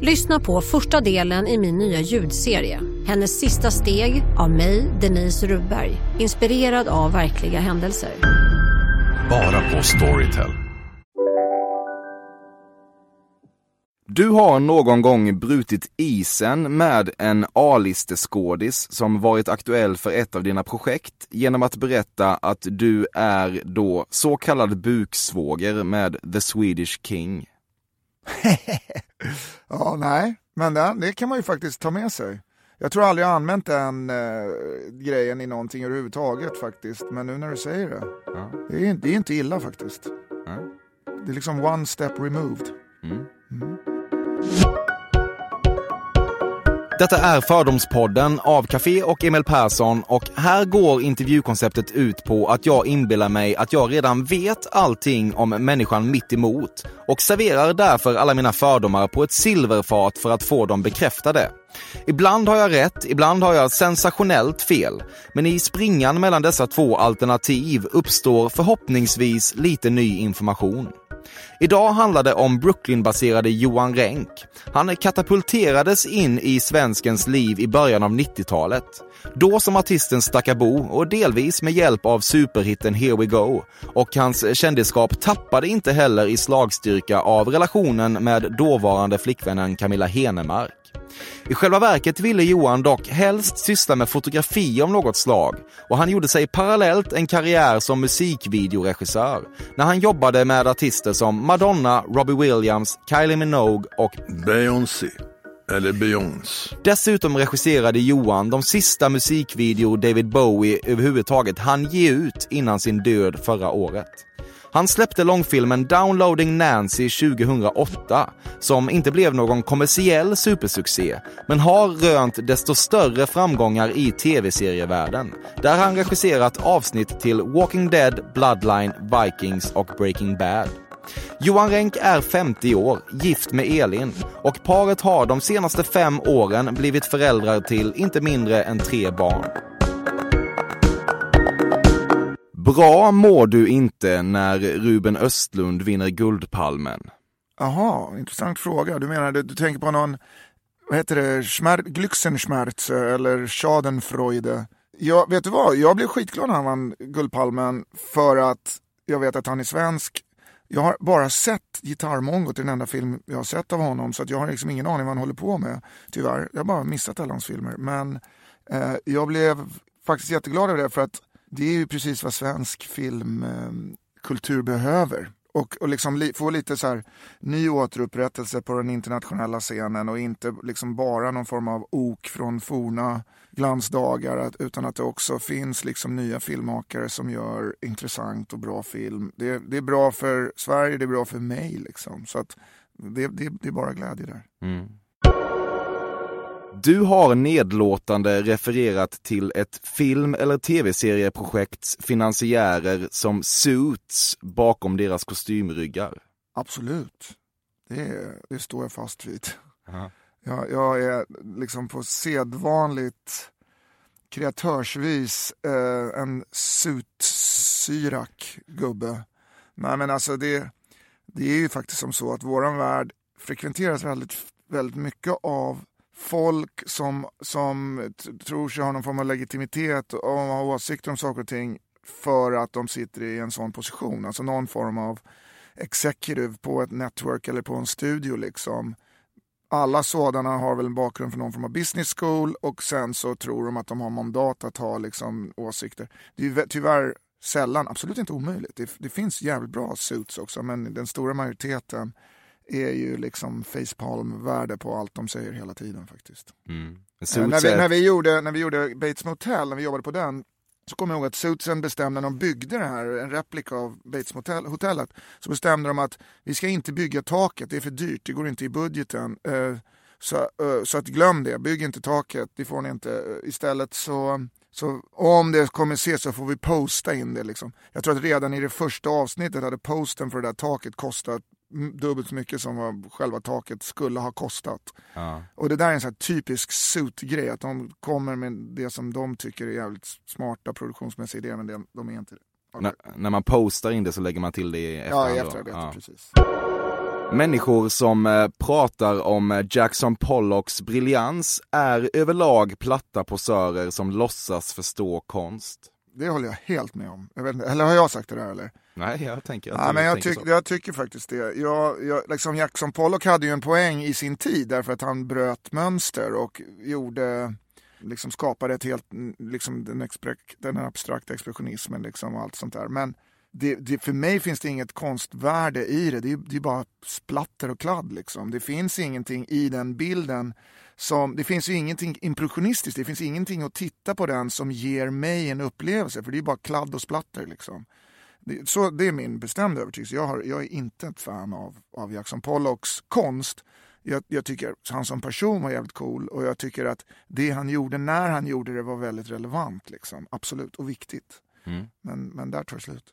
Lyssna på första delen i min nya ljudserie. Hennes sista steg av mig, Denise Rubberg. Inspirerad av verkliga händelser. Bara på Storytel. Du har någon gång brutit isen med en A-listeskådis som varit aktuell för ett av dina projekt genom att berätta att du är då så kallad buksvåger med The Swedish King. ja, nej, men det, det, kan man ju faktiskt ta med sig. Jag tror aldrig jag använt den eh, grejen i någonting överhuvudtaget faktiskt, men nu när du säger det. Ja. Det, är, det är inte illa faktiskt. Ja. Det är liksom one step removed. Mm. Mm. Detta är Fördomspodden av Café och Emil Persson och här går intervjukonceptet ut på att jag inbillar mig att jag redan vet allting om människan mitt emot och serverar därför alla mina fördomar på ett silverfat för att få dem bekräftade. Ibland har jag rätt, ibland har jag sensationellt fel. Men i springan mellan dessa två alternativ uppstår förhoppningsvis lite ny information. Idag handlar det om Brooklyn-baserade Johan Renck. Han katapulterades in i svenskens liv i början av 90-talet. Då som artisten Stackabo och delvis med hjälp av superhitten Here We Go. Och hans kändisskap tappade inte heller i slagstyrka av relationen med dåvarande flickvännen Camilla Henemark. I själva verket ville Johan dock helst syssla med fotografi av något slag och han gjorde sig parallellt en karriär som musikvideoregissör när han jobbade med artister som Madonna, Robbie Williams, Kylie Minogue och Beyoncé. Eller Beyoncé. Dessutom regisserade Johan de sista musikvideo David Bowie överhuvudtaget hann ge ut innan sin död förra året. Han släppte långfilmen Downloading Nancy 2008 som inte blev någon kommersiell supersuccé men har rönt desto större framgångar i tv-serievärlden där han regisserat avsnitt till Walking Dead, Bloodline, Vikings och Breaking Bad. Johan Renck är 50 år, gift med Elin och paret har de senaste fem åren blivit föräldrar till inte mindre än tre barn. Bra mår du inte när Ruben Östlund vinner Guldpalmen? Jaha, intressant fråga. Du menar, du, du tänker på någon, vad heter det, Schmer Glücksenschmerz eh, eller Schadenfreude. Jag, vet du vad, jag blev skitglad när han vann Guldpalmen för att jag vet att han är svensk. Jag har bara sett Gitarrmongot, den enda film jag har sett av honom, så att jag har liksom ingen aning vad han håller på med, tyvärr. Jag har bara missat alla hans filmer. Men eh, jag blev faktiskt jätteglad över det för att det är ju precis vad svensk filmkultur eh, behöver. Och, och liksom li, få lite så här, ny återupprättelse på den internationella scenen och inte liksom bara någon form av ok från forna glansdagar att, utan att det också finns liksom nya filmmakare som gör intressant och bra film. Det, det är bra för Sverige, det är bra för mig. Liksom. Så att det, det, det är bara glädje där. Mm. Du har nedlåtande refererat till ett film eller tv-serieprojekts finansiärer som Suits bakom deras kostymryggar. Absolut. Det, det står jag fast vid. Jag, jag, är liksom på sedvanligt kreatörsvis eh, en sutsyrak gubbe. Nej men alltså det, det är ju faktiskt som så att våran värld frekventeras väldigt, väldigt mycket av folk som, som tror sig ha någon form av legitimitet och har åsikter om saker och ting för att de sitter i en sån position. Alltså någon form av executive på ett network eller på en studio. liksom. Alla sådana har väl en bakgrund från någon form av business school och sen så tror de att de har mandat att ha liksom, åsikter. Det är tyvärr sällan, absolut inte omöjligt. Det, det finns jävligt bra suits också men den stora majoriteten är ju liksom facepalm-värde på allt de säger hela tiden faktiskt. Mm. Äh, när, vi, när, vi gjorde, när vi gjorde Bates Motel, när vi jobbade på den, så kommer jag ihåg att Suitsen bestämde när de byggde det här, en replika av Bates Motel, hotellet, så bestämde de att vi ska inte bygga taket, det är för dyrt, det går inte i budgeten. Eh, så, eh, så att glöm det, bygg inte taket, det får ni inte. Eh, istället så, så om det kommer ses så får vi posta in det. Liksom. Jag tror att redan i det första avsnittet hade posten för det där taket kostat dubbelt så mycket som vad själva taket skulle ha kostat. Ja. Och det där är en sån typisk suit-grej, att de kommer med det som de tycker är jävligt smarta produktionsmässiga idéer, men det, de är inte det. När, när man postar in det så lägger man till det i Ja, efterhand. i då. efterarbetet, Ja. precis. Människor som eh, pratar om eh, Jackson Pollocks briljans är överlag platta posörer som låtsas förstå konst. Det håller jag helt med om. Jag vet inte, eller har jag sagt det där eller? Nej, jag tänker att Ja, men jag, tyck, jag tycker faktiskt det. Jag, jag, liksom Jackson Pollock hade ju en poäng i sin tid därför att han bröt mönster och gjorde, liksom skapade ett helt, liksom den abstrakta expressionismen liksom och allt sånt där. Men det, det, för mig finns det inget konstvärde i det. Det är, det är bara splatter och kladd liksom. Det finns ingenting i den bilden som, det finns ju ingenting impressionistiskt, det finns ingenting att titta på den som ger mig en upplevelse, för det är bara kladd och splatter liksom. Det, så, det är min bestämda övertygelse. Jag, har, jag är inte ett fan av, av Jackson Pollocks konst. Jag, jag tycker han som person var jävligt cool och jag tycker att det han gjorde när han gjorde det var väldigt relevant. Liksom. Absolut, och viktigt. Mm. Men, men där tar det slut.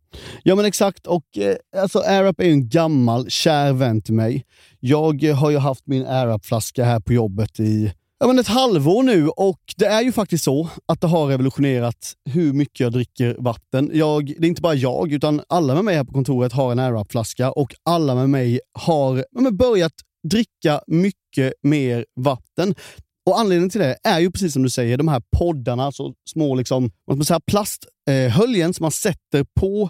Ja men exakt, och eh, alltså AirUp är ju en gammal kär vän till mig. Jag eh, har ju haft min AirUp-flaska här på jobbet i ja, men ett halvår nu och det är ju faktiskt så att det har revolutionerat hur mycket jag dricker vatten. Jag, det är inte bara jag, utan alla med mig här på kontoret har en AirUp-flaska och alla med mig har ja, men börjat dricka mycket mer vatten. Och Anledningen till det är ju precis som du säger, de här poddarna, så små liksom, vad ska man säga, plasthöljen som man sätter på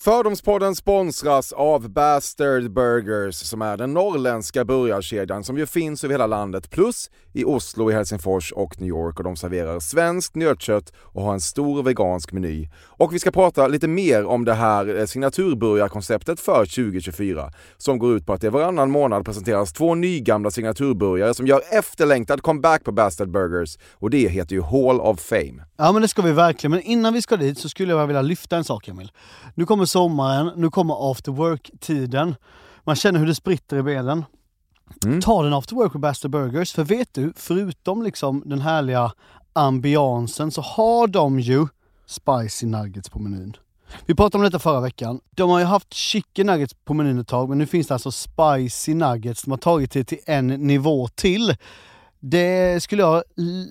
Fördomspodden sponsras av Bastard Burgers som är den norrländska burgarkedjan som ju finns över hela landet plus i Oslo, i Helsingfors och New York och de serverar svenskt nötkött och har en stor vegansk meny. Och vi ska prata lite mer om det här eh, signaturburgarkonceptet för 2024 som går ut på att det varannan månad presenteras två nygamla signaturburgare som gör efterlängtad comeback på Bastard Burgers och det heter ju Hall of Fame. Ja men det ska vi verkligen, men innan vi ska dit så skulle jag vilja lyfta en sak Emil. Nu kommer sommaren, nu kommer after work-tiden. Man känner hur det spritter i benen. Mm. Ta den after work med Bastard Burgers, för vet du, förutom liksom den härliga ambiansen så har de ju spicy nuggets på menyn. Vi pratade om detta förra veckan. De har ju haft chicken nuggets på menyn ett tag, men nu finns det alltså spicy nuggets. De har tagit det till en nivå till. Det skulle jag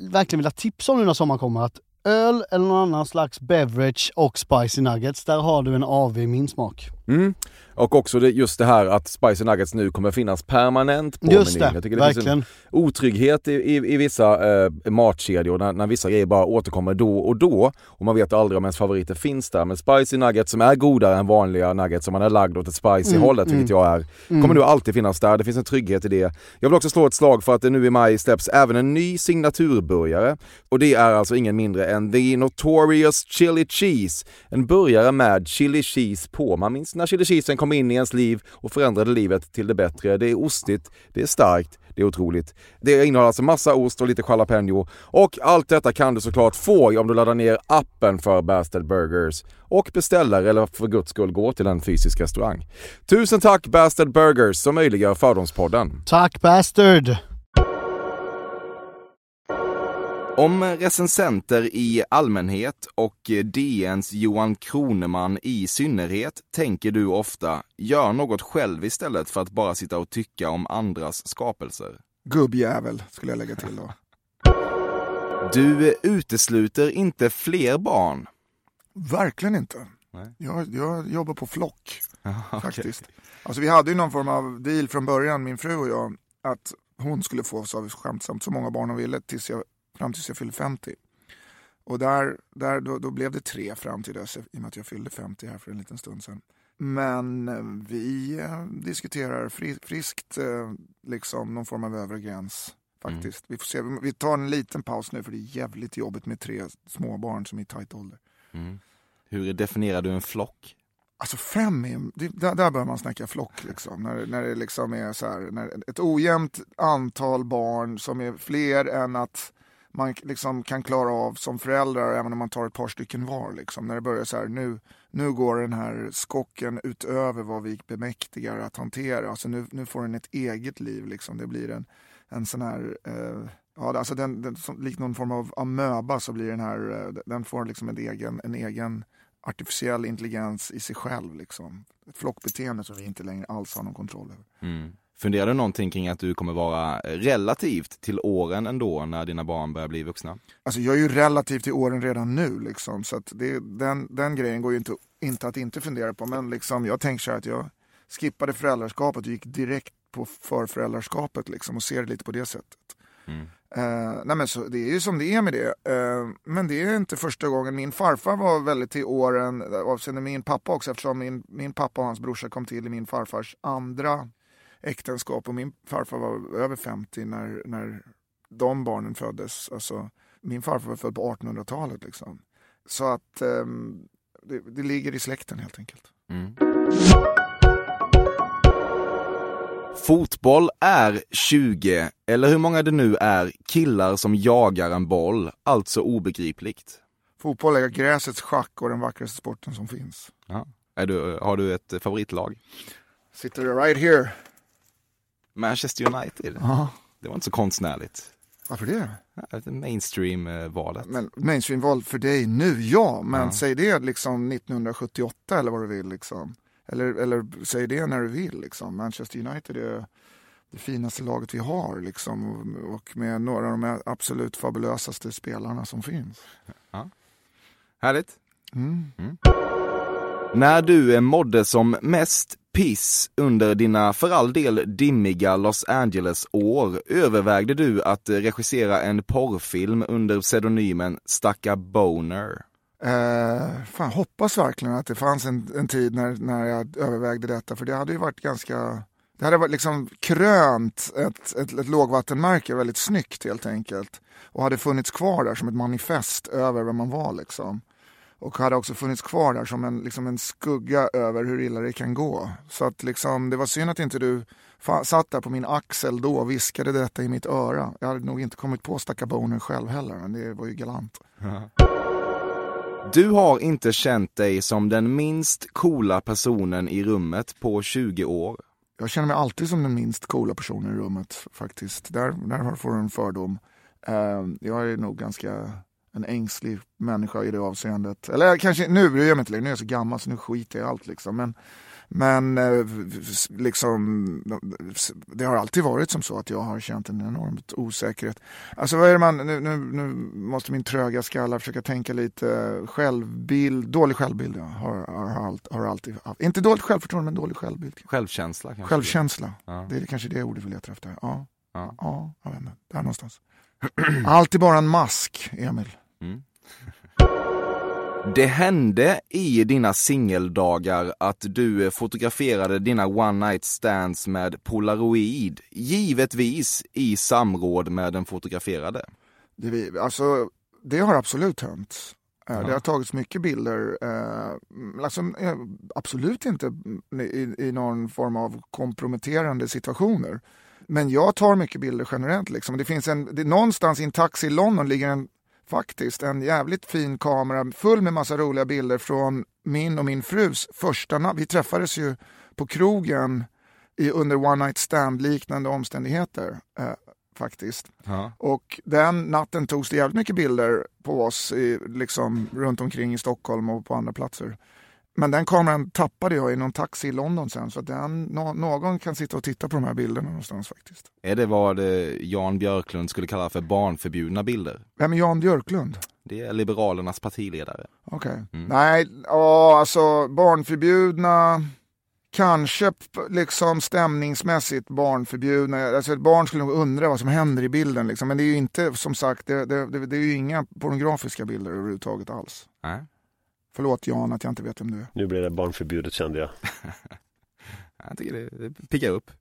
verkligen vilja tipsa om nu när sommaren kommer. Att öl eller någon annan slags beverage och spicy nuggets, där har du en AV i min smak. Mm. Och också det, just det här att Spicy Nuggets nu kommer finnas permanent på Just menyn. det, Jag tycker det finns verkligen. en otrygghet i, i, i vissa eh, matkedjor när, när vissa grejer bara återkommer då och då och man vet aldrig om ens favoriter finns där. Men Spicy Nuggets som är godare än vanliga nuggets som man är lagd åt ett spicy Mm, hållet, vilket jag är, kommer nu alltid finnas där. Det finns en trygghet i det. Jag vill också slå ett slag för att det nu i maj släpps även en ny signaturburgare och det är alltså ingen mindre än The Notorious Chili Cheese. En burgare med chili cheese på. Man minns när chili cheesen kom in i ens liv och förändrade livet till det bättre. Det är ostigt, det är starkt, det är otroligt. Det innehåller alltså massa ost och lite jalapeno. Och allt detta kan du såklart få om du laddar ner appen för Bastard Burgers och beställer eller för guds skull går till en fysisk restaurang. Tusen tack Bastard Burgers som möjliggör Fördomspodden. Tack Bastard! Om recensenter i allmänhet och DNs Johan Kroneman i synnerhet tänker du ofta, gör något själv istället för att bara sitta och tycka om andras skapelser. Gubbjävel skulle jag lägga till då. Du utesluter inte fler barn. Verkligen inte. Jag, jag jobbar på flock Okej. faktiskt. Alltså vi hade ju någon form av deal från början, min fru och jag, att hon skulle få, vi skämtsamt, så många barn hon ville tills jag, fram tills jag fyllde 50. Och där, där då, då blev det tre fram till dess, i och med att jag fyllde 50 här för en liten stund sedan. Men eh, vi eh, diskuterar fri, friskt eh, liksom någon form av övre gräns faktiskt. Vi får se, vi, tar en liten paus nu för det är jävligt jobbigt med tre småbarn som är i tajt ålder. Mm. Hur definierar du en flock? Alltså fem är, det, där, där bör man snacka flock liksom. När, när det liksom är så här, när ett ojämnt antal barn som är fler än att man liksom kan klara av som föräldrar även om man tar ett par stycken var. Liksom. När det börjar så här, nu, nu går den här skocken utöver vad vi bemäktigar att hantera. Alltså nu, nu får den ett eget liv. Liksom. Det blir en, en sån här, eh, ja, alltså den, den, som, likt någon form av amöba så blir den här, eh, den får liksom en egen, en egen artificiell intelligens i sig själv. Liksom. Ett flockbeteende som vi inte längre alls har någon kontroll över. Mm. Funderar du någonting kring att du kommer vara relativt till åren ändå när dina barn börjar bli vuxna? Alltså jag är ju relativt i åren redan nu liksom, så att det, den, den grejen går ju inte, inte att inte fundera på. Men liksom, jag tänker så här att jag skippade föräldraskapet och gick direkt på förföräldraskapet liksom, och ser det lite på det sättet. Mm. Eh, nej men så, det är ju som det är med det. Eh, men det är inte första gången. Min farfar var väldigt till åren avseende min pappa också eftersom min, min pappa och hans brorsa kom till i min farfars andra äktenskap och min farfar var över 50 när, när de barnen föddes. Alltså, min farfar var född på 1800-talet. Liksom. Så att ehm, det, det ligger i släkten helt enkelt. Mm. Fotboll är 20, eller hur många det nu är, killar som jagar en boll, alltså obegripligt. Fotboll är gräsets schack och den vackraste sporten som finns. Ja. Är du, har du ett favoritlag? Sitter right here. Manchester United? Ja. Det var inte så konstnärligt. Varför det? Mainstream-valet. Men mainstreamval för dig nu, ja. Men Ja. säg det liksom 1978 eller vad du vill. Liksom. Eller, eller säg det när du vill. Liksom. Manchester United är det finaste laget vi har liksom, och, med några av de absolut fabulösaste spelarna som finns. Ja. Härligt. Mm. När du mådde som mest piss under dina för all del dimmiga Los Angeles-år övervägde du att regissera en porrfilm under pseudonymen Stacka Boner. Eh, fan, hoppas verkligen att det fanns en, en tid när, när jag övervägde detta för det hade ju varit ganska det hade varit liksom krönt ett, ett, ett lågvattenmärke väldigt snyggt helt enkelt. Och hade funnits kvar där som ett manifest över vem man var liksom. Och hade också funnits kvar där som en, liksom en skugga över hur illa det kan gå. Så att liksom, det var synd att inte du satt där på min axel då och viskade detta i mitt öra. Jag hade nog inte kommit på Stacka Boner själv heller, men det var ju galant. Du har inte känt dig som den minst coola personen i rummet på 20 år. Jag känner mig alltid som den minst coola personen i rummet faktiskt. Där, där får du en fördom. Uh, jag är nog ganska en ängslig människa i det avseendet. Eller kanske nu, det gör jag inte längre, nu är jag så gammal så nu skiter jag i allt liksom. Men, men eh, liksom, det har alltid varit som så att jag har känt en enormt osäkerhet. Alltså vad är det man, nu, nu, nu måste min tröga skalla försöka tänka lite självbild, dålig självbild ja, har, har, har, alltid haft. Inte dåligt självförtroende men dålig självbild. Självkänsla kanske? Självkänsla, ja. det är kanske det ordet vi letar efter. Ja, ja. ja jag vet inte, där någonstans. Alltid bara en mask, Emil. Mm. Det hände i dina singeldagar att du fotograferade dina one night stands med polaroid, givetvis i samråd med den fotograferade. Det, alltså, det har absolut hänt. Ja. Det har tagits mycket bilder, eh, alltså, eh, absolut inte i, i, någon form av komprometterande situationer. Men jag tar mycket bilder generellt. Liksom. Det finns en, det, någonstans i en taxi i London ligger en faktiskt en jävligt fin kamera full med massa roliga bilder från min och min frus första natt. Vi träffades ju på krogen i, under one night stand liknande omständigheter. Eh, faktiskt. Ja. Och den natten togs det jävligt mycket bilder på oss i, liksom, runt omkring i Stockholm och på andra platser. Men den kameran tappade jag i någon taxi i London sen så att den, no, någon kan sitta och titta på de här bilderna någonstans faktiskt. Är det vad Jan Björklund skulle kalla för barnförbjudna bilder? Vem är Jan Björklund? Det är Liberalernas partiledare. Okej. Okay. Mm. Nej, ja, alltså barnförbjudna, kanske liksom stämningsmässigt barnförbjudna. Alltså ett barn skulle nog undra vad som händer i bilden liksom. Men det är ju inte som sagt, det, det, det, det är ju inga pornografiska bilder överhuvudtaget alls. Nej. Förlåt Jan att jag inte vet vem du är. Nu blir det barnförbjudet kände jag. jag tycker det, det piggar upp.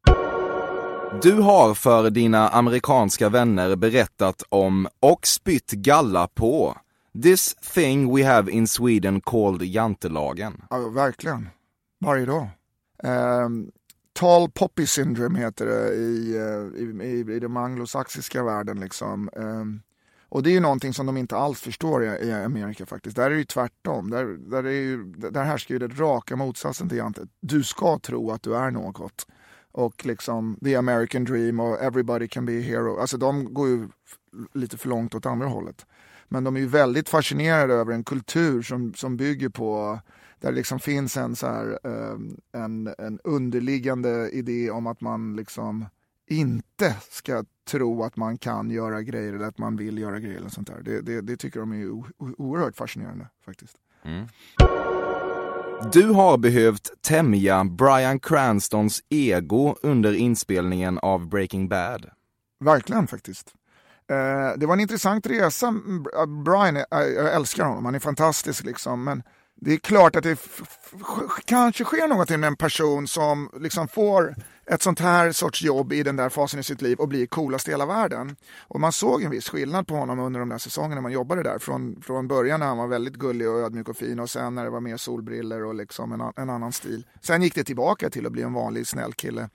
Du har för dina amerikanska vänner berättat om och spytt galla på This thing we have in Sweden called jantelagen. Ja, verkligen. Varje dag. Um, tall poppy syndrome heter det i, eh, i, i, i den anglosaxiska världen. Liksom. Um, och det är ju någonting som de inte alls förstår i, i Amerika faktiskt. Där är det ju tvärtom. Där, där, är ju, där härskar ju det raka motsatsen till jantet. Du ska tro att du är något. Och liksom the American dream och everybody can be a hero. Alltså de går ju lite för långt åt andra hållet. Men de är ju väldigt fascinerade över en kultur som, som bygger på där det liksom finns en, så här, eh, en, en underliggande idé om att man liksom inte ska tro att man kan göra grejer eller att man vill göra grejer. Eller sånt där. Det, det, det tycker de är oerhört fascinerande faktiskt. Mm. Du har behövt tämja Brian Cranstons ego under inspelningen av Breaking Bad. Verkligen faktiskt. Eh, det var en intressant resa. Brian, jag älskar honom, han är fantastisk liksom. Men det är klart att det kanske sker någonting med en person som liksom får ett sånt här sorts jobb i den där fasen i sitt liv och blir coolast i hela världen. Och man såg en viss skillnad på honom under de där säsongerna man jobbade där. Från, från början när han var väldigt gullig och ödmjuk och fin och sen när det var mer solbriller och liksom en, en annan stil. Sen gick det tillbaka till att bli en vanlig snäll kille.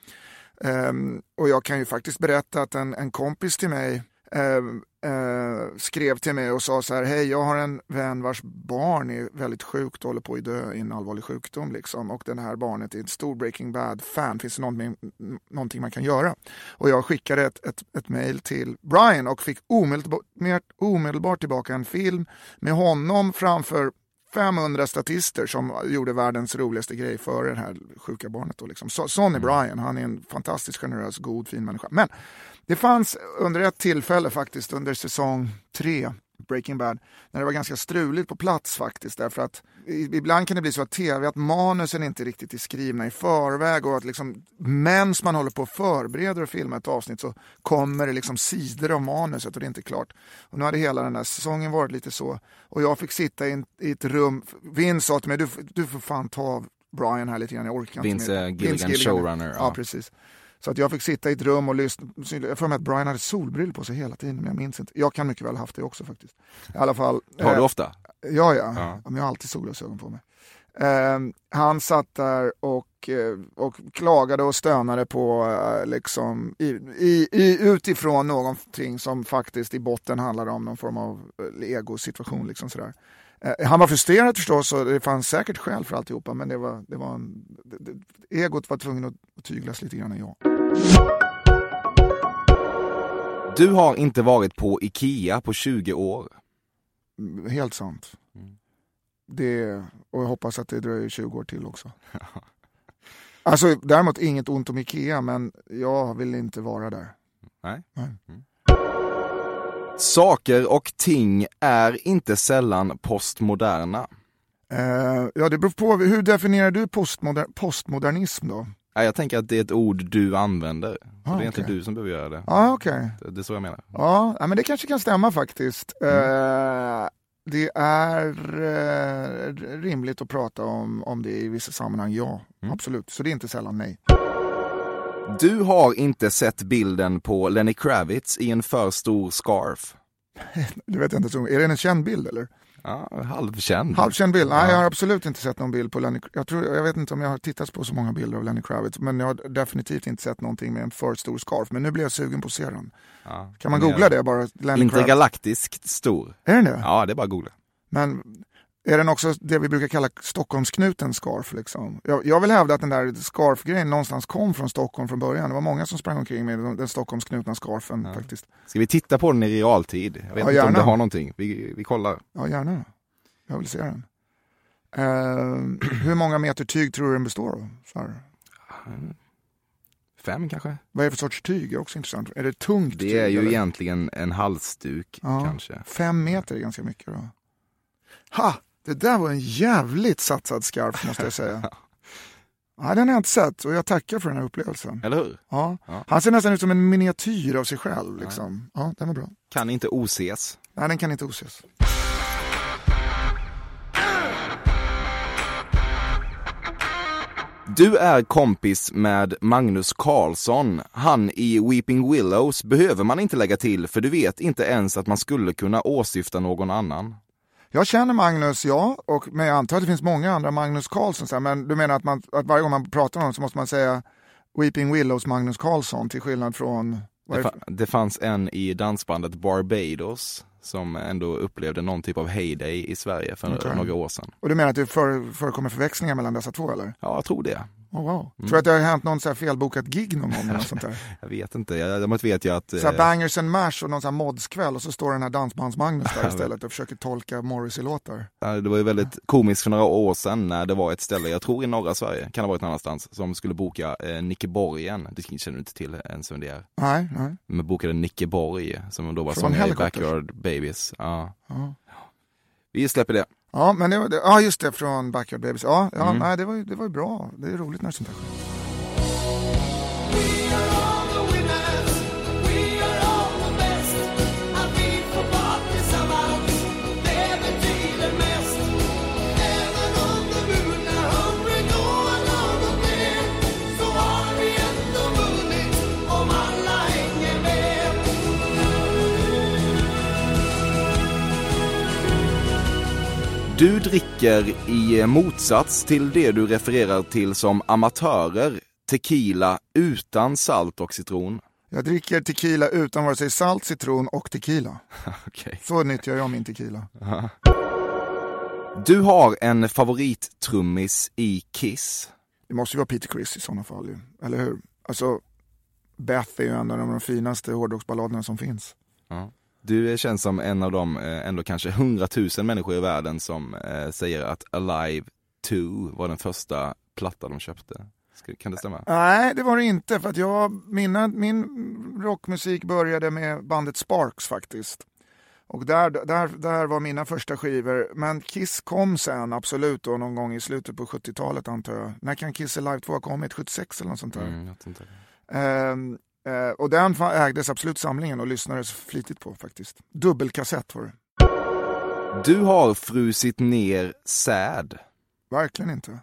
Um, och jag kan ju faktiskt berätta att en, en kompis till mig eh, eh, skrev till mig och sa så här, hej jag har en vän vars barn är väldigt sjukt och håller på att dö i en allvarlig sjukdom liksom. och det här barnet är ett stor Breaking Bad-fan, finns det någonting, någonting man kan göra? Och jag skickade ett, ett, ett mail till Brian och fick omedelbart, omedelbart tillbaka en film med honom framför 500 statister som gjorde världens roligaste grej före det här sjuka barnet. Då liksom. Sonny Mm. Bryan, han är en fantastiskt generös, god, fin människa. Men det fanns under ett tillfälle faktiskt under säsong tre Breaking Bad, när det var ganska struligt på plats faktiskt. Därför att ibland kan det bli så att tv, att manusen inte riktigt är skrivna i förväg och att liksom medan man håller på och förbereder och filmar ett avsnitt så kommer det liksom sidor av manuset och det är inte klart. Och nu hade hela den här säsongen varit lite så. Och jag fick sitta i, en, i ett rum, Vince sa till mig, du, du får fan ta Brian här lite grann, jag orkar inte Vince, mer." eh, Gilligan, showrunner, Ja, ja. precis. Så att jag fick sitta i ett rum och lyssna. Jag för mig att Brian hade solbrillor på sig hela tiden, men jag minns inte. Jag kan mycket väl ha haft det också faktiskt. I alla fall. Har du eh, ofta? Ja, ja. Ja. ja. Men jag har alltid solglasögon på mig. Eh, han satt där och, eh, och klagade och stönade på, eh, liksom, i, i, i, utifrån någonting som faktiskt i botten handlade om någon form av eh, egosituation. Liksom sådär. Eh, han var frustrerad förstås och det fanns säkert skäl för alltihopa men det var, det var en, det, det, egot var tvungen att tyglas lite grann, ja. Du har inte varit på IKEA på 20 år. Mm, Helt sant. Mm. Det, och jag hoppas att det dröjer 20 år till också. Alltså däremot inget ont om Ikea men jag vill inte vara där. Nej. Nej. Saker och ting är inte sällan postmoderna. Eh, ja det beror på, hur definierar du postmoder, postmodernism då? Nej, Jag tänker att det är ett ord du använder. Ah, det är inte okej. du som behöver göra det. Ja okej. Det är så jag menar. Ja, ja, men det kanske kan stämma faktiskt. Eh, det är eh, rimligt att prata om, om det i vissa sammanhang, ja. Mm. Absolut. Så det är inte sällan nej. Du har inte sett bilden på Lenny Kravitz i en för stor scarf. Det vet jag inte, är det en känd bild eller? Ja, halvkänd. Halvkänd bild? Nej, Ja. jag har absolut inte sett någon bild på Lenny jag, tror, jag vet inte om jag har tittat på så många bilder av Lenny Kravitz, men jag har definitivt inte sett någonting med en för stor scarf. Men nu blir jag sugen på att se den. Ja. Kan man googla det bara? Lenny Kravitz? Intergalaktiskt stor. Är den det? Ja, det är bara att googla. Men är den också det vi brukar kalla Stockholmsknuten scarf? Liksom? Jag, jag vill hävda att den där scarf-grejen någonstans kom från Stockholm från början. Det var många som sprang omkring med den, Stockholmsknutna scarfen Ja. faktiskt. Ska vi titta på den i realtid? Jag vet Ja, inte om det har någonting. Vi, vi kollar. Ja, gärna. Jag vill se den. Eh, hur många meter tyg tror du den består av? Här. Fem kanske? Vad är det för sorts tyg? Är också intressant. Är det tungt tyg? Det är ju eller? egentligen en halsduk Ja. kanske. Fem meter är ganska mycket då. Ha! Det där var en jävligt satsad scarf måste jag säga. Nej, den har jag inte sett och jag tackar för den här upplevelsen. Eller hur? Ja. Ja. Han ser nästan ut som en miniatyr av sig själv. Liksom. Ja, den var bra. Kan inte oses. Nej, den kan inte oses. Du är kompis med Magnus Carlsson. Han i Weeping Willows behöver man inte lägga till för du vet inte ens att man skulle kunna åsyfta någon annan. Jag känner Magnus, ja, och, men jag antar att det finns många andra Magnus Karlsson. Så här, men du menar att, man, att varje gång man pratar om honom så måste man säga Weeping Willows Magnus Karlsson till skillnad från... Det, fa- det fanns en i dansbandet Barbados som ändå upplevde någon typ av heyday i Sverige för Okej. några år sedan. och du menar att det för, förekommer förväxlingar mellan dessa två eller? Ja, jag tror det. Oh, wow. Tror du att det har hänt någon så här felbokat gig någon gång? Eller sånt där? Jag vet inte. Jag, däremot vet jag att... Så här eh, bangers and mash och någon så här modskväll och så står den här dansbands-Magnus där istället och försöker tolka Morrissey-låtar. Det var ju väldigt komiskt för några år sedan när det var ett ställe, jag tror i norra Sverige, kan ha varit någon annanstans, som skulle boka eh, Nicke Borgen. Det känner du inte till ens vem det är. Nej, nej. Men bokade Nicke Borg som då var sångare i. Backyard Babies. Ja. Ja. Vi släpper det. Ja, men det var. Ja, just det, från Backyard Babies. Ja, ja Mm. nej, det var det var bra. Det är roligt när sånt här sker. Du dricker i motsats till det du refererar till som amatörer tequila utan salt och citron. Jag dricker tequila utan vare sig salt, citron och tequila. Okej. Så nyttjar jag min tequila. Du har en favorittrummis i Kiss. Det måste ju vara Peter Criss i sådana fall ju. Eller hur? Alltså, Beth är ju en av de finaste hårdrocksballaderna som finns. Ja. Du känns som en av de eh, ändå kanske hundratusen människor i världen som eh, säger att Alive 2 var den första platta de köpte. Kan det stämma? Nej, det var det inte. För att jag, mina, min rockmusik började med bandet Sparks faktiskt. Och där, där, där var mina första skivor. Men Kiss kom sen absolut då, någon gång i slutet på 70-talet antar jag. När kan Kiss Alive 2 ha kommit? 76 eller något sånt där. Mm. Ehm, eh, och den ägdes absolut samlingen och lyssnades flitigt på faktiskt. Dubbelkassett var det. Du har frusit ner säd. Verkligen inte.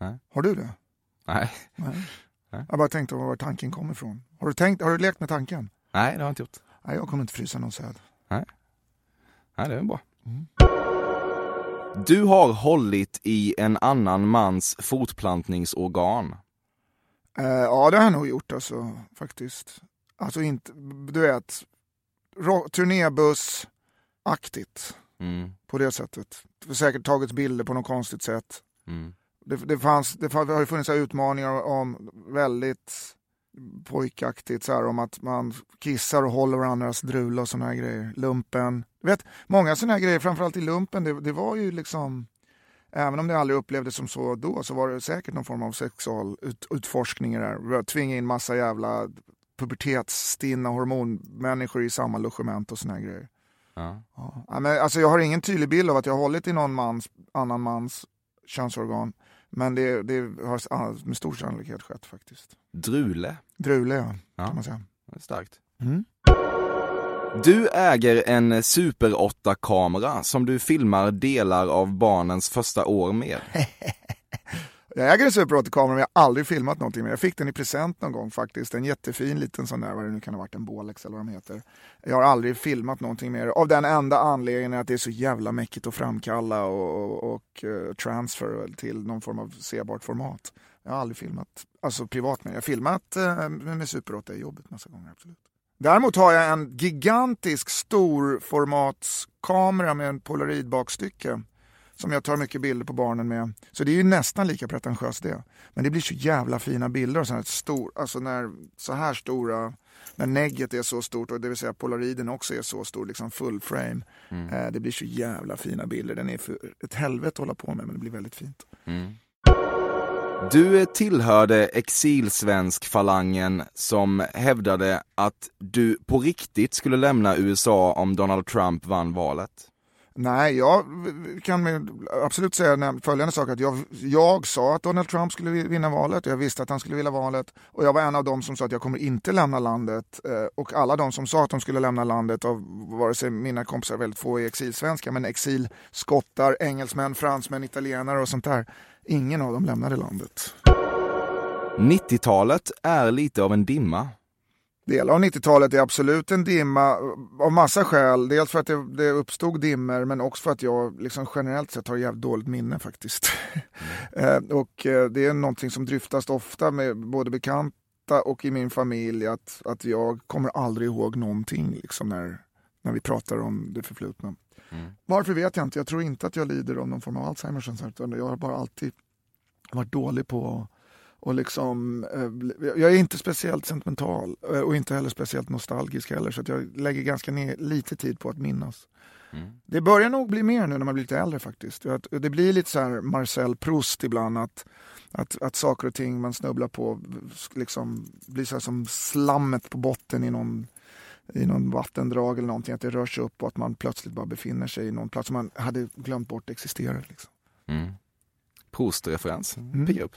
Nej. Har du det? Nej. Nej. Nej. Jag bara tänkte var tanken kommer ifrån. Har du, tänkt, har du lekt med tanken? Nej, det har jag inte gjort. Nej, jag kommer inte frysa någon säd. Nej, det är bra. Du har hållit i en annan mans fortplantningsorgan. Eh, ja, det har jag nog gjort alltså, faktiskt. Alltså inte, du vet, turnébuss-aktigt Mm, på det sättet. Det har säkert tagits bilder på något konstigt sätt. mm, Det, det, fanns, det fann- det har funnits utmaningar om väldigt pojkaktigt så här, om att man kissar och håller varandras drula och såna här grejer. Lumpen. Du vet, många såna här grejer, framförallt i lumpen, det, det var ju liksom Även om det aldrig upplevdes som så då så var det säkert någon form av sexual ut, utforskning i det här. Tvinga in massa jävla pubertetsstinna hormonmänniskor i samma logement och såna här grejer. ja. Ja. Men alltså jag har ingen tydlig bild av att jag har hållit i någon mans, annan mans könsorgan. Men det, det har med stor sannolikhet skett faktiskt. Drule. Drule ja, Ja. kan man säga. Starkt. Mm. Du äger en Super 8-kamera som du filmar delar av barnens första år med. Jag äger en Super 8-kamera men jag har aldrig filmat någonting med. Jag fick den i present någon gång faktiskt. En jättefin liten sån där, vad det nu kan ha varit, en Bolex eller vad de heter. Jag har aldrig filmat någonting med det. Av den enda anledningen att det är så jävla mäckigt att framkalla och, och, och eh, transfer till någon form av sebart format. Jag har aldrig filmat, alltså privat med. Jag har filmat eh, med Super 8 i jobbet massa gånger, absolut. Däremot har jag en gigantisk storformatskamera med en polaroidbakstycke som jag tar mycket bilder på barnen med. Så det är ju nästan lika pretentiöst det. Men det blir så jävla fina bilder och sånt stor, alltså när så här stora, när negget är så stort och det vill säga polaroiden också är så stor, liksom full frame. Eh, det blir så jävla fina bilder. Den är för ett helvete att hålla på med men det blir väldigt fint. Du tillhörde exilsvensk-falangen som hävdade att du på riktigt skulle lämna USA om Donald Trump vann valet. Nej, jag kan absolut säga följande sak. Att jag, jag sa att Donald Trump skulle vinna valet och jag visste att han skulle vinna valet. Och jag var en av dem som sa att jag kommer inte lämna landet. Eh, och alla de som sa att de skulle lämna landet, av vare sig mina kompisar, väldigt få är exilsvenskar, men exilskottar, engelsmän, fransmän, italienare och sånt där. Ingen av dem lämnade landet. 90-talet är lite av en dimma. Delar av 90-talet är absolut en dimma av massa skäl. Dels för att det, det uppstod dimmer men också för att jag liksom generellt sett har jävligt dåligt minne faktiskt. Eh, och eh, det är någonting som dryftas ofta med både bekanta och i min familj att, att jag kommer aldrig ihåg någonting liksom när, när vi pratar om det förflutna. Varför vet jag inte. Jag tror inte att jag lider av någon form av Alzheimers. Jag har bara alltid varit dålig på och liksom, eh, jag är inte speciellt sentimental eh, och inte heller speciellt nostalgisk heller så att jag lägger ganska ner, lite tid på att minnas. Det börjar nog bli mer nu när man blir lite äldre faktiskt. Det blir lite så här Marcel Proust ibland att, att, att saker och ting man snubblar på liksom blir så som slammet på botten i någon i någon vattendrag eller någonting, att det rör sig upp och att man plötsligt bara befinner sig i någon plats som man hade glömt bort existerade. Liksom. Mm. Proust-referens. Pigga upp.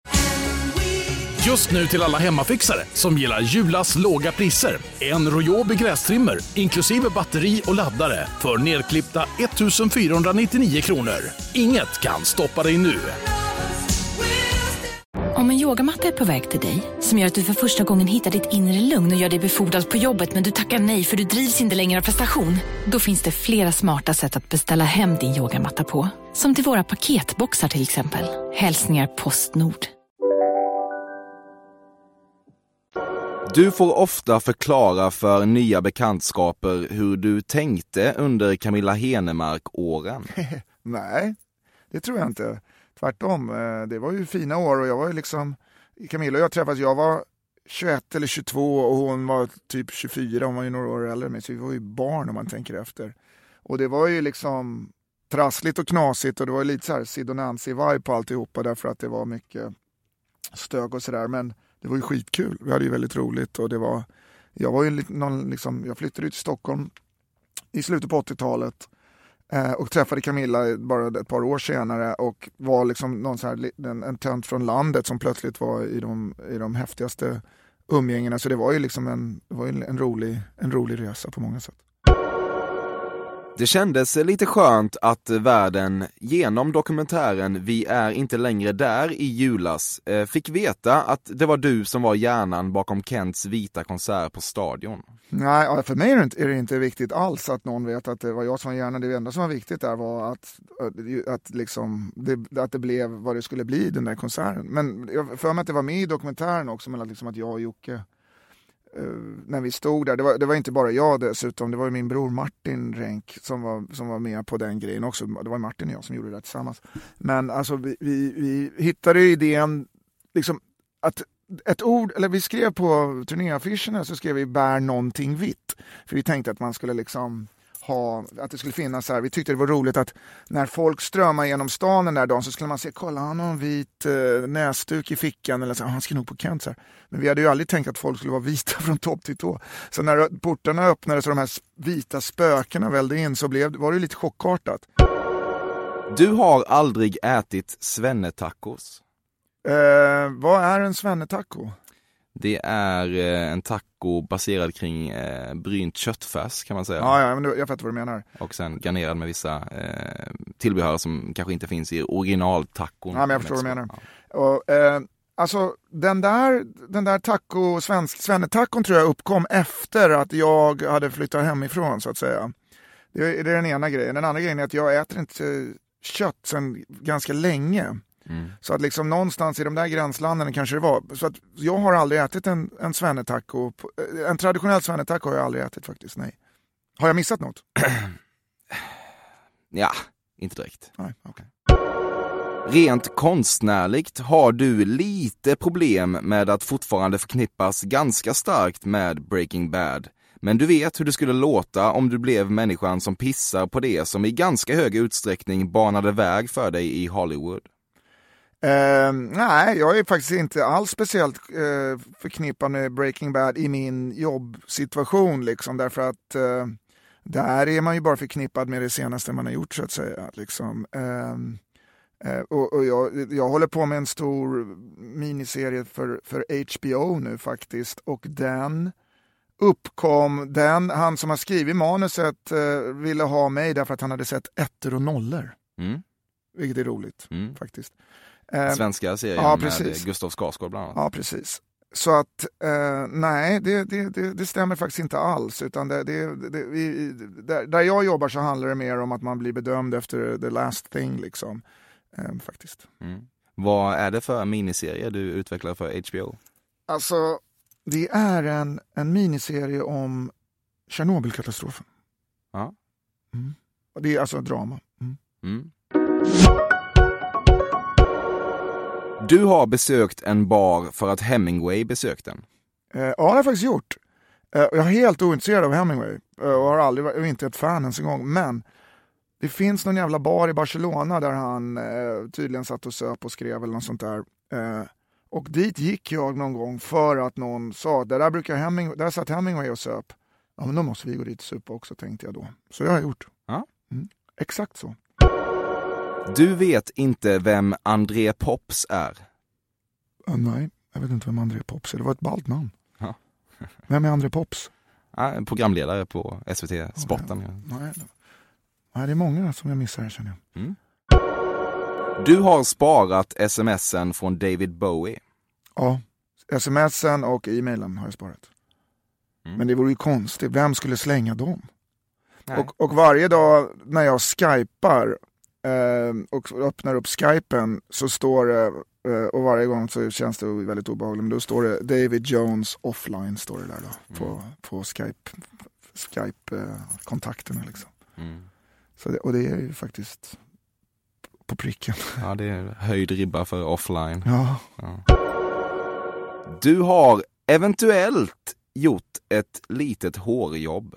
Just nu till alla hemmafixare som gillar Julas låga priser. En Royobi grästrimmer inklusive batteri och laddare för nedklippta 1 499 kronor. Inget kan stoppa dig nu. Om en yogamatta är på väg till dig, som gör att du för första gången hittar ditt inre lugn och gör dig befordrad på jobbet men du tackar nej för du drivs inte längre av prestation. Då finns det flera smarta sätt att beställa hem din yogamatta på. Som till våra paketboxar till exempel. Hälsningar Postnord. Du får ofta förklara för nya bekantskaper hur du tänkte under Camilla Henemark-åren. Nej, det tror jag inte. Tvärtom, eh, det var ju fina år och jag var ju liksom, Camilla och jag träffades, jag var 21 eller 22 och hon var typ 24, hon var ju några år äldre än mig, så vi var ju barn om man tänker efter. Och det var ju liksom trassligt och knasigt och det var lite så här Sid och Nancy-vibe på alltihopa därför att det var mycket stök och sådär. Men det var ju skitkul, vi hade ju väldigt roligt och det var, jag var ju någon, liksom, jag flyttade ut till Stockholm i slutet på 80-talet eh, och träffade Camilla bara ett par år senare och var liksom någon så här, en, en tönt från landet som plötsligt var i de, i de häftigaste umgängena. Så det var ju liksom en, var var en, rolig, en rolig resa på många sätt. Det kändes lite skönt att världen genom dokumentären Vi är inte längre där i julas eh, fick veta att det var du som var hjärnan bakom Kents vita konsert på Stadion. Nej, för mig är det inte viktigt alls att någon vet att det var jag som var hjärnan. Det enda som var viktigt där var att, att, liksom, det, att det blev vad det skulle bli den där konserten. Men jag för mig att det var med i dokumentären också, men att, liksom att jag och Jocke Eh, när vi stod där, det var, det var, inte bara jag dessutom, det var min bror Martin Renk som var, som var med på den grejen också. Det var Martin och jag som gjorde det tillsammans. Men alltså vi, vi, vi hittade idén, liksom att ett ord, eller vi skrev på turnéaffischerna så skrev vi bär någonting vitt. För vi tänkte att man skulle liksom ha, att det skulle finnas så här, vi tyckte det var roligt att när folk strömmar genom stan den där dagen så skulle man se, kolla han har en vit eh, näsduk i fickan eller så, han ska nog på Kent. Så här. Men vi hade ju aldrig tänkt att folk skulle vara vita från topp till tå. Så när portarna öppnades och de här vita spökena välde in så blev, var det lite chockartat. Du har aldrig ätit svennetacos? Eh, vad är en svennetaco? Det är eh, en taco baserad kring eh, brynt köttfärs kan man säga. Ja, ja men jag fattar vad du menar. Och sen garnerad med vissa eh, tillbehör som kanske inte finns i originaltacon. Ja, men jag förstår vad du menar. Ja. Och, eh, alltså den där, den där taco, svensk, svennetacon tror jag uppkom efter att jag hade flyttat hemifrån så att säga. Det är, det är den ena grejen. Den andra grejen är att jag äter inte kött sedan ganska länge. Mm. Så att liksom någonstans i de där gränslanden kanske det var. Så att jag har aldrig ätit en, en svennetaco. En traditionell svennetaco har jag aldrig ätit faktiskt, nej. Har jag missat något? ja, inte direkt. Nej, okay. Rent konstnärligt har du lite problem med att fortfarande förknippas ganska starkt med Breaking Bad. Men du vet hur det skulle låta om du blev människan som pissar på det som i ganska hög utsträckning banade väg för dig i Hollywood. Uh, nej, jag är faktiskt inte alls speciellt uh, förknippad med Breaking Bad i min jobbsituation. Liksom, därför att uh, där är man ju bara förknippad med det senaste man har gjort så att säga. Liksom. Uh, och, och jag, jag håller på med en stor miniserie för, för HBO nu faktiskt. Och den uppkom, den, han som har skrivit manuset ville ha mig därför att han hade sett ettor och nollor. Mm. Vilket är roligt mm. faktiskt. Eh, Svenska serien ja, med Gustav Skarsgård bland annat. Ja, precis. Så att eh, nej, det, det, det, det, stämmer faktiskt inte alls. Utan det, det, vi, där, där, jag jobbar så handlar det mer om att man blir bedömd efter the last thing. Liksom, eh, faktiskt. Mm. Vad är det för miniserie du utvecklar för HBO? Alltså, det är en, en miniserie om Tjernobylkatastrofen. Ja. Mm. Det är alltså drama. Mm. Du har besökt en bar för att Hemingway besökt den. Eh, ja, det har jag faktiskt gjort. Eh, jag är helt ointresserad av Hemingway eh, och har aldrig varit, inte ett fan ens en gång. Men det finns någon jävla bar i Barcelona där han tydligen satt och söp och skrev eller något sånt där. Och dit gick jag någon gång för att någon sa, där, där, brukar Hemingway, där satt Hemingway och söp. Ja men då måste vi gå dit och supa också tänkte jag då. Så det har jag gjort. Ja. Mm, exakt så. Du vet inte vem André Pops är? Uh, nej, jag vet inte vem André Pops är. Det var ett ballt namn. Ja. vem är André Pops? Ja, programledare på SVT Sporten. Ja, nej, nej, det är många som jag missar känner jag. Mm. Du har sparat smsen från David Bowie. Ja, smsen och e-mailen har jag sparat. Mm. Men det vore ju konstigt, vem skulle slänga dem? Och, och, varje dag när jag skypar och öppnar upp skypen så står det Eh, och varje gång så känns det väldigt obehagligt. Men då står det David Jones offline står det där då, på, Mm. på Skype, Skype-kontakterna. liksom. Mm. så det, och det är ju faktiskt på pricken. Ja, det är höjd ribba för offline. Ja. Du har eventuellt gjort ett litet hårjobb.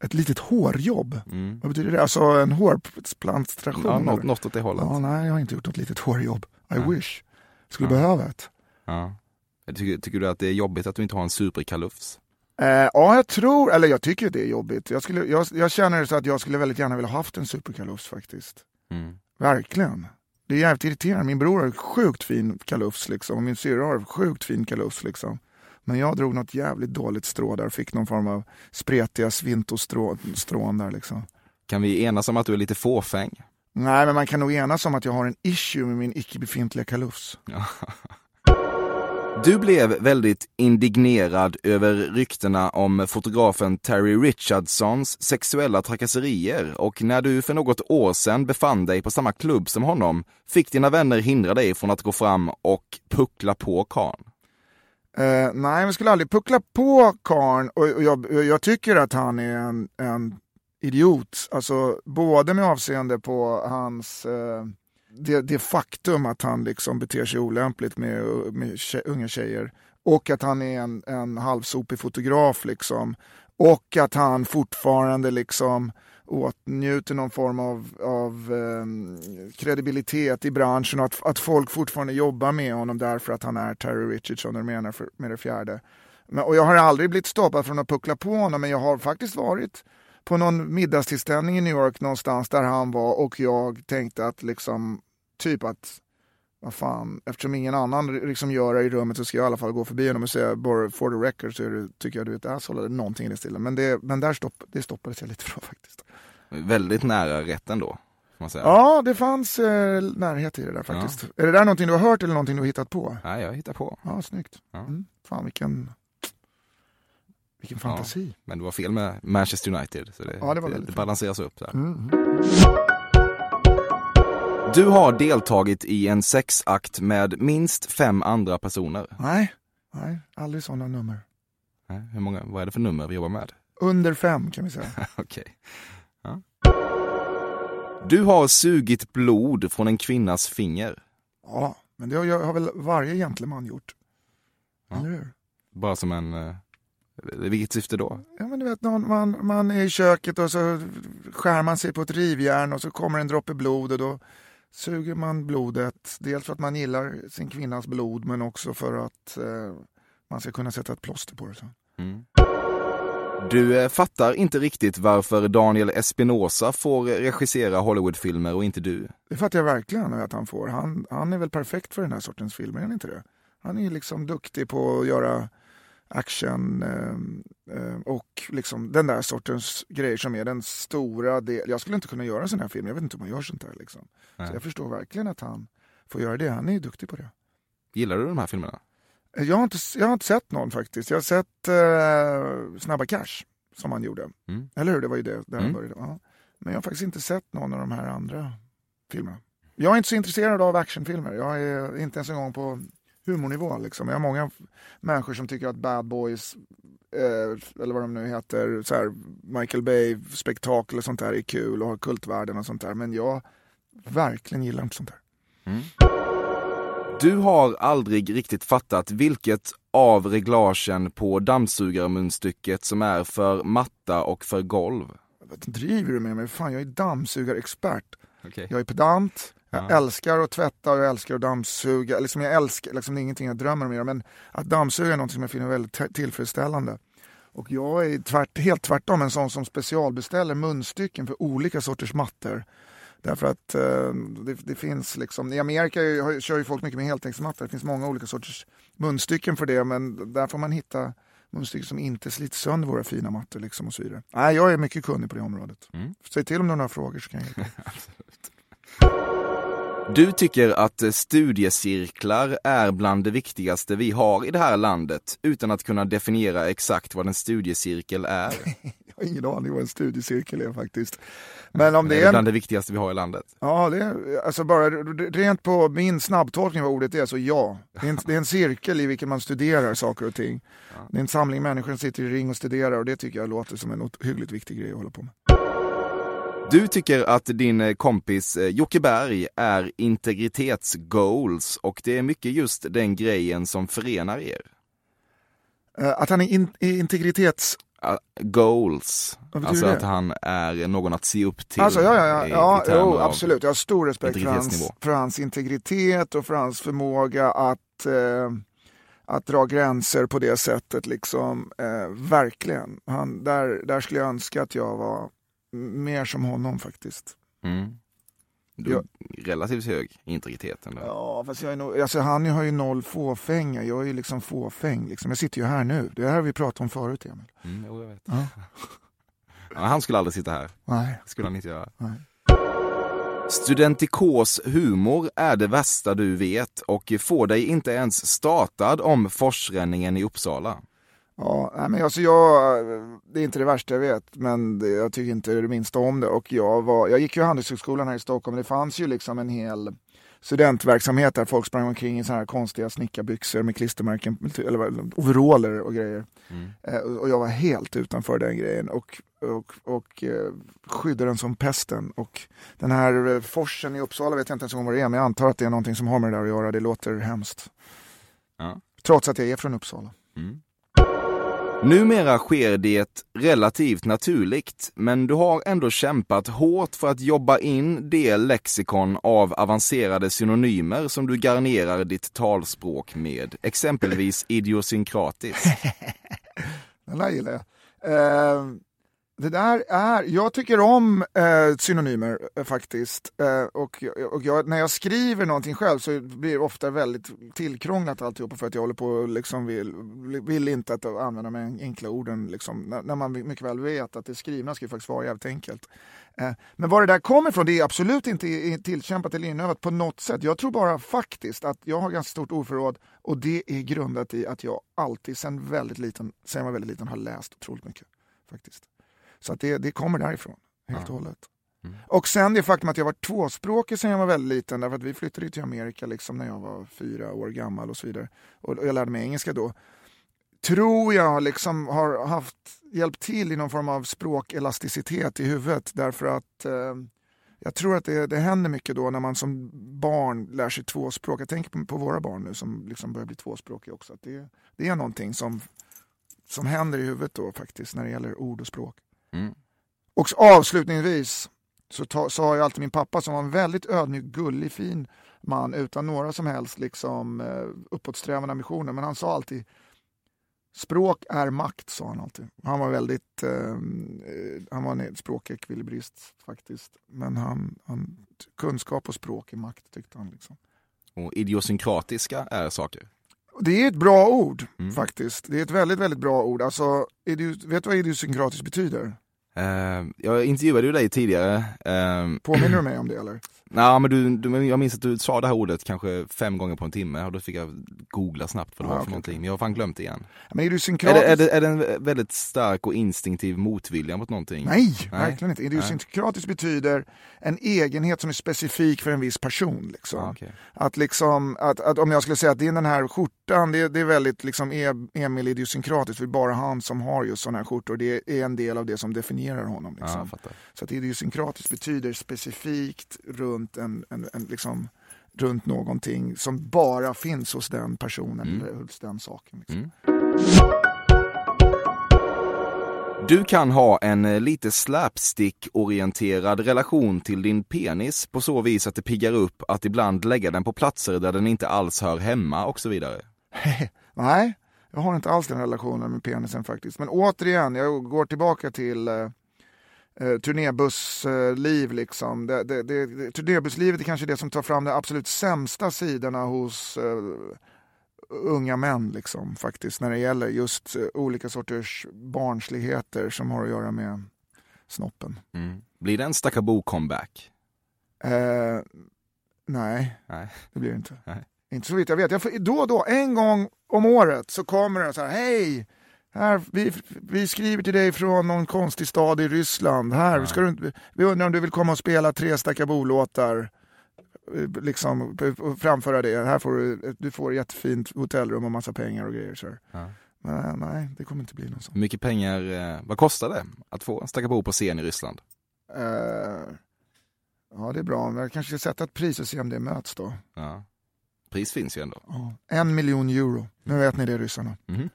Ett litet hårjobb? Mm. Vad betyder det? Alltså en hårplantation? Ja, något, något åt det hållet. Ja, nej, jag har inte gjort något litet hårjobb. I Ja. wish. Skulle Ja. behöva ett. Ja. Tycker, tycker du att det är jobbigt att du inte har en superkalufs? Eh, ja, jag tror, eller jag tycker det är jobbigt. Jag, skulle, jag, jag känner så att jag skulle väldigt gärna vilja haft en superkalufs faktiskt. Mm. Verkligen. Det är jävligt irriterande. Min bror har sjukt fin kalufs liksom. Och min syrra har sjukt fin kalufs liksom. Men jag drog något jävligt dåligt strå där och fick någon form av spretiga svintostrån där liksom. Kan vi enas om att du är lite fåfäng? Nej, men man kan nog enas om att jag har en issue med min icke befintliga kalufs. Du blev väldigt indignerad över ryktena om fotografen Terry Richardsons sexuella trakasserier och när du för något år sedan befann dig på samma klubb som honom fick dina vänner hindra dig från att gå fram och puckla på karln. Eh, nej, vi skulle aldrig puckla på karn. Och, och jag, jag tycker att han är en, en idiot. Alltså både med avseende på hans eh, det, det faktum att han liksom beter sig olämpligt med, med tje, unga tjejer. Och att han är en, en halvsopig fotograf liksom. Och att han fortfarande liksom åtnjuter någon form av, av eh, kredibilitet i branschen och att, att folk fortfarande jobbar med honom därför att han är Terry Richardson, det menar för, med det fjärde. Men, och jag har aldrig blivit stoppad från att puckla på honom men jag har faktiskt varit på någon middagstillställning i New York någonstans där han var och jag tänkte att liksom typ att vad fan, eftersom ingen annan liksom gör det i rummet så ska jag i alla fall gå förbi honom och säga bara for the record så är du, tycker jag du är ett asshole eller någonting i den stilen. Men, det, men där stopp, det stoppades jag lite från faktiskt. Väldigt nära rätten då, får man säga. Ja, det fanns eh, närhet i det där faktiskt. Är det där någonting du har hört eller någonting du har hittat på? Nej, jag hittar på. Ja, snyggt. Ja. Mm. Fan vilken, vilken fantasi. Men det var fel med Manchester United, så det, Ja, det var det, det balanseras upp där. Mm. Du har deltagit i en sexakt med minst fem andra personer. Nej, nej, aldrig sådana nummer. Nej, Hur många, vad är det för nummer vi jobbar med? Under fem kan vi säga. Okej. Ja. Du har sugit blod från en kvinnas finger. Ja, men det har, har väl varje gentleman gjort. Ja. Eller hur? Bara som en... eh, vilket syfte då? Ja, men du vet, någon, man, man är i köket och så skär man sig på ett rivjärn och så kommer en droppe blod och då suger man blodet. Dels för att man gillar sin kvinnas blod men också för att eh, man ska kunna sätta ett plåster på det. Så. Mm. Du eh, fattar inte riktigt varför Daniel Espinosa får regissera Hollywoodfilmer och inte du. Det fattar jag verkligen att han får. Han, han är väl perfekt för den här sortens filmer, är han inte det? Han är liksom duktig på att göra action eh, eh, och liksom den där sortens grejer som är den stora delen. Jag skulle inte kunna göra en sån här film, jag vet inte hur man gör sånt där. Liksom. Så jag förstår verkligen att han får göra det, han är ju duktig på det. Gillar du de här filmerna? Jag har inte, jag har inte sett någon faktiskt. Jag har sett eh, Snabba Cash som han gjorde. Mm. Eller hur? Det var ju det där han Mm. började. Ja. Men jag har faktiskt inte sett någon av de här andra filmerna. Jag är inte så intresserad av actionfilmer. Jag är inte ens en gång på humornivå. Liksom. Jag har många människor som tycker att Bad Boys, eh, eller vad de nu heter, så här, Michael Bay, spektakel och sånt där är kul och har kultvärden och sånt där. Men jag verkligen gillar inte sånt där. Mm. Du har aldrig riktigt fattat vilket av reglagen på dammsugarmunstycket som är för matta och för golv. Vad driver du med mig? Fan, jag är dammsugarexpert. Okej. Jag är pedant, jag Ja. älskar att tvätta och jag älskar att dammsuga. Liksom jag älskar, liksom det är ingenting jag drömmer om göra, men att dammsuga är något som jag finner väldigt tillfredsställande. Och jag är tvärt, helt tvärtom en sån som specialbeställer munstycken för olika sorters mattor. Därför att eh, det, det finns liksom, i Amerika har- kör ju folk mycket med heltäckningsmattor. Det finns många olika sorters munstycken för det, men där får man hitta munstycken som inte sliter sönder våra fina mattor liksom och så vidare. Nej, jag är mycket kunnig på det området. Mm. Säg till om du har några frågor så kan jag hjälpa. Du tycker att studiecirklar är bland det viktigaste vi har i det här landet utan att kunna definiera exakt vad en studiecirkel är. Jag har ingen aning vad en studiecirkel är faktiskt. Men om Det det är är bland det viktigaste vi har i landet. ja, det är, alltså bara rent på min snabbtolkning av ordet är så ja. Det är, en, det är en cirkel i vilken man studerar saker och ting. Det är en samling människor som sitter i ring och studerar och det tycker jag låter som en hyggligt viktig grej att hålla på med. Du tycker att din eh, kompis eh, Jocke Berg är integritetsgoals och det är mycket just den grejen som förenar er. Eh, Att han är in, integritets... Ah, Goals, alltså det? att han är någon att se upp till. Alltså, ja, ja, ja, i- ja i jo, absolut. Jag har stor respekt för hans, för hans integritet och för hans förmåga att, eh, att dra gränser på det sättet. Liksom, eh, verkligen. Han, där, där skulle jag önska att jag var mer som honom faktiskt. Mm. Ja. relativt hög integritet ändå. Ja, fast jag är nog, alltså han har ju noll fåfänga. Jag är ju liksom fåfäng. Liksom. Jag sitter ju här nu. Det här har vi pratat om förut, Emil. Mm, jo, jag vet. Ja. Ja, han skulle aldrig sitta här. Nej. Det skulle han inte göra. Nej. Studentikos humor är det värsta du vet och får dig inte ens startad om forsränningen i Uppsala. Ja, nej, men alltså jag, det är inte det värsta jag vet, men det, jag tycker inte det minsta om det. Och jag, var, jag gick ju Handelshögskolan här i Stockholm, det fanns ju liksom en hel studentverksamhet där folk sprang omkring i såna här konstiga snickarbyxor med klistermärken, eller overaller och grejer. Eh, och jag var helt utanför den grejen och, och, och eh, skyddade den som pesten. Och den här eh, forsen i Uppsala vet jag inte ens om vad det är, men jag antar att det är någonting som har med det där att göra. Det låter hemskt. Ja. Trots att jag är från Uppsala. Mm. Numera sker det relativt naturligt, men du har ändå kämpat hårt för att jobba in det lexikon av avancerade synonymer som du garnerar ditt talspråk med, exempelvis idiosynkratiskt. Den där gillar jag. Uh, det där är, jag tycker om eh, synonymer eh, faktiskt. Eh, och och jag, när jag skriver någonting själv så blir det ofta väldigt tillkrånglat alltihopa för att jag håller på och liksom vill, vill inte att använda de enkla orden. Liksom, när, när man mycket väl vet att det skrivna ska ju faktiskt vara jävligt enkelt. Eh, men var det där kommer ifrån, det är absolut inte tillkämpat eller inövat på något sätt. Jag tror bara faktiskt att jag har ganska stort ordförråd och det är grundat i att jag alltid sen väldigt liten, sen jag var väldigt liten har läst otroligt mycket. faktiskt. Så det, det kommer därifrån, helt och hållet. Och sen det faktum att jag var tvåspråkig sen jag var väldigt liten, därför att vi flyttade till Amerika liksom när jag var fyra år gammal och så vidare. Och och jag lärde mig engelska då. Tror jag liksom har haft hjälpt till i någon form av språkelasticitet i huvudet därför att eh, jag tror att det, det händer mycket då när man som barn lär sig tvåspråk. Jag tänker på, på våra barn nu som liksom börjar bli tvåspråkiga också. Att det, det är någonting som, som händer i huvudet då faktiskt när det gäller ord och språk. Mm. Och avslutningsvis så ta, sa jag alltid min pappa som var en väldigt ödmjuk, gullig, fin man utan några som helst liksom, eh, uppåtsträvande ambitioner. Men han sa alltid Språk är makt, sa han alltid. Han var väldigt, eh, eh, han var en språkekvilibrist faktiskt. Men han, han, kunskap och språk är makt tyckte han. Liksom. Och idiosynkratiska är saker. Det är ett bra ord Mm. faktiskt. Det är ett väldigt, väldigt bra ord. Alltså, idios, vet du vad idiosynkratiskt betyder? Eh, jag intervjuade ju dig tidigare. Uh, Påminner du mig om det eller? Nej, men du, du, jag minns att du sa det här ordet kanske fem gånger på en timme och då fick jag googla snabbt vad det Ah, var för okej, någonting. Men jag har fan glömt det igen. Men Är idiosynkratiskt... det, är, det, är det en väldigt stark och instinktiv motvilja mot någonting? Nej, Nej. verkligen inte. Idiosynkratiskt betyder en egenhet som är specifik för en viss person. Liksom. Ah, okej. Att liksom, att, att om jag skulle säga att det är den här skjortan, det, det är väldigt liksom e- Emil idiosynkratiskt, för det är bara han som har just sådana här skjortor. Det är en del av det som definierar honom. Ja, Liksom. fattar. Så att idiosynkratiskt betyder specifikt runt, en, en, en, liksom, runt någonting som bara finns hos den personen Mm. eller hos den saken. Liksom. Mm. Du kan ha en eh, lite slapstick-orienterad relation till din penis på så vis att det piggar upp att ibland lägga den på platser där den inte alls hör hemma och så vidare. Nej, jag har inte alls den relationen med penisen faktiskt. Men återigen, jag går tillbaka till eh, turnébussliv. Liksom. Det, det, det, turnébusslivet är kanske det som tar fram de absolut sämsta sidorna hos eh, unga män liksom, faktiskt. När det gäller just eh, olika sorters barnsligheter som har att göra med snoppen. Mm. Blir det en Stackabo-comeback? Eh, nej, Nej. det blir det inte. Nej. Inte så vitt jag vet. Jag då och då, en gång om året, så kommer det så här, hej! Här, vi, vi skriver till dig från någon konstig stad i Ryssland. Här, ska du, vi undrar om du vill komma och spela tre Stackabo-låtar. Eh, Liksom, och framföra det. Här får du, du får ett jättefint hotellrum och massa pengar och grejer. Så. Ja. Men, nej, det kommer inte bli någon sån. Hur mycket pengar, eh, vad kostar det att få en Stackabo på scen i Ryssland? Eh, ja, det är bra. Men jag kanske ska sätta ett pris och se om det möts då. Ja. Pris finns ju ändå. Ja. En miljon euro. Nu vet ni det ryssarna. Mhm.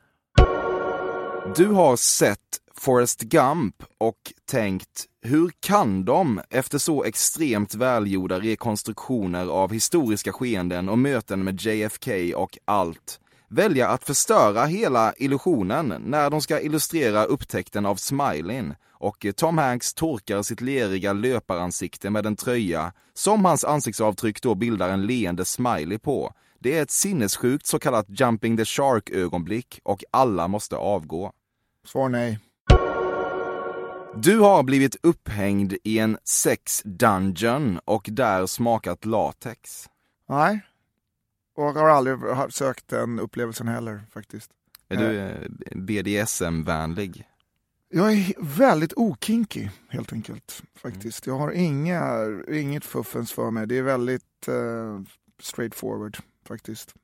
Du har sett Forrest Gump och tänkt, hur kan de efter så extremt välgjorda rekonstruktioner av historiska skeenden och möten med JFK och allt, välja att förstöra hela illusionen när de ska illustrera upptäckten av Smileyn och Tom Hanks torkar sitt leriga löparansikte med en tröja som hans ansiktsavtryck då bildar en leende smiley på. Det är ett sinnessjukt så kallat jumping the shark ögonblick och alla måste avgå. Svar nej. Du har blivit upphängd i en sex dungeon och där smakat latex. Nej. Och har aldrig sökt den upplevelsen heller faktiskt. Är du eh, BDSM-vänlig? Jag är väldigt okinky helt enkelt. Faktiskt. Jag har inga, inget fuffens för mig. Det är väldigt eh, straightforward faktiskt.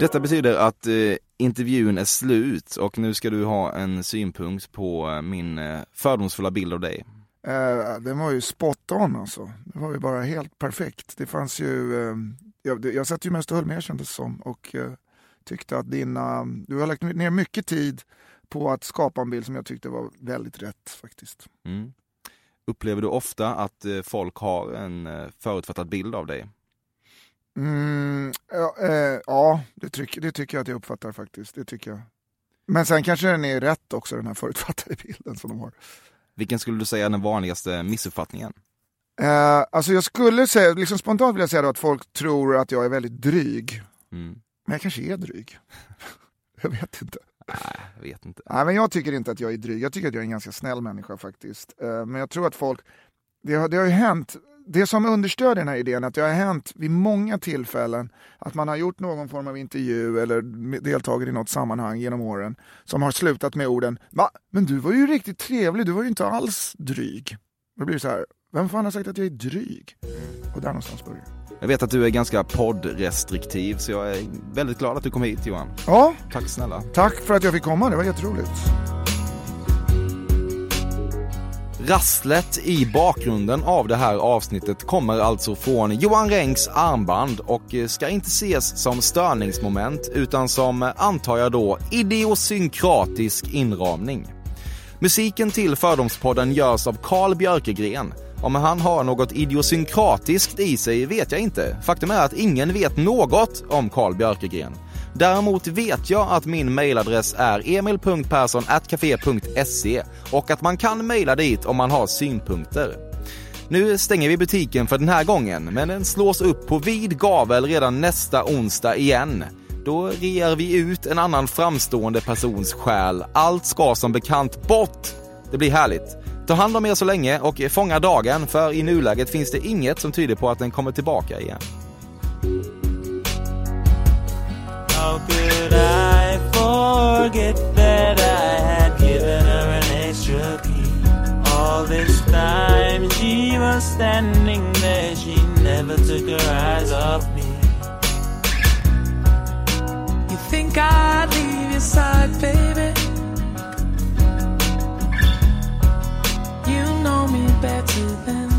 Detta betyder att eh, intervjun är slut och nu ska du ha en synpunkt på eh, min eh, fördomsfulla bild av dig. Eh, den var ju spot on alltså. Det var ju bara helt perfekt. Det fanns ju, eh, jag, jag satt ju mest och höll med kändes som och eh, tyckte att dina, du har lagt ner mycket tid på att skapa en bild som jag tyckte var väldigt rätt faktiskt. Mm. Upplever du ofta att eh, folk har en eh, förutfattad bild av dig? Mm, ja, eh, ja det, tycker, det tycker jag att jag uppfattar faktiskt. Det tycker jag. Men sen kanske den är rätt också, den här förutfattade bilden som de har. Vilken skulle du säga är den vanligaste missuppfattningen? Eh, alltså jag skulle säga, liksom spontant vill jag säga att folk tror att jag är väldigt dryg. Mm. Men jag kanske är dryg. jag vet inte. Nej, jag vet inte. Nej, men jag tycker inte att jag är dryg. Jag tycker att jag är en ganska snäll människa faktiskt. Eh, men jag tror att folk, det har, det har ju hänt, det som understödjer den här idén, att det har hänt vid många tillfällen att man har gjort någon form av intervju eller deltagit i något sammanhang genom åren som har slutat med orden Va? Men du var ju riktigt trevlig, du var ju inte alls dryg. Då blir det så här, vem fan har sagt att jag är dryg? Och där någonstans börjar det. Jag vet att du är ganska poddrestriktiv så jag är väldigt glad att du kom hit Johan. Ja, Tack snälla. tack för att jag fick komma, det var jätteroligt. Rasslet i bakgrunden av det här avsnittet kommer alltså från Johan Rengs armband och ska inte ses som störningsmoment utan som, antar jag då, idiosynkratisk inramning. Musiken till Fördomspodden görs av Carl Björkegren. Om han har något idiosynkratiskt i sig vet jag inte. Faktum är att ingen vet något om Carl Björkegren. Däremot vet jag att min mailadress är emil.perssonatcafe.se och att man kan mejla dit om man har synpunkter. Nu stänger vi butiken för den här gången, men den slås upp på vid gavel redan nästa onsdag igen. Då rear vi ut en annan framstående persons själ. Allt ska som bekant bort. Det blir härligt. Ta hand om er så länge och fånga dagen, för i nuläget finns det inget som tyder på att den kommer tillbaka igen. How could I forget that I had given her an extra key? All this time she was standing there, she never took her eyes off me. You think I'd leave your side, baby? You know me better than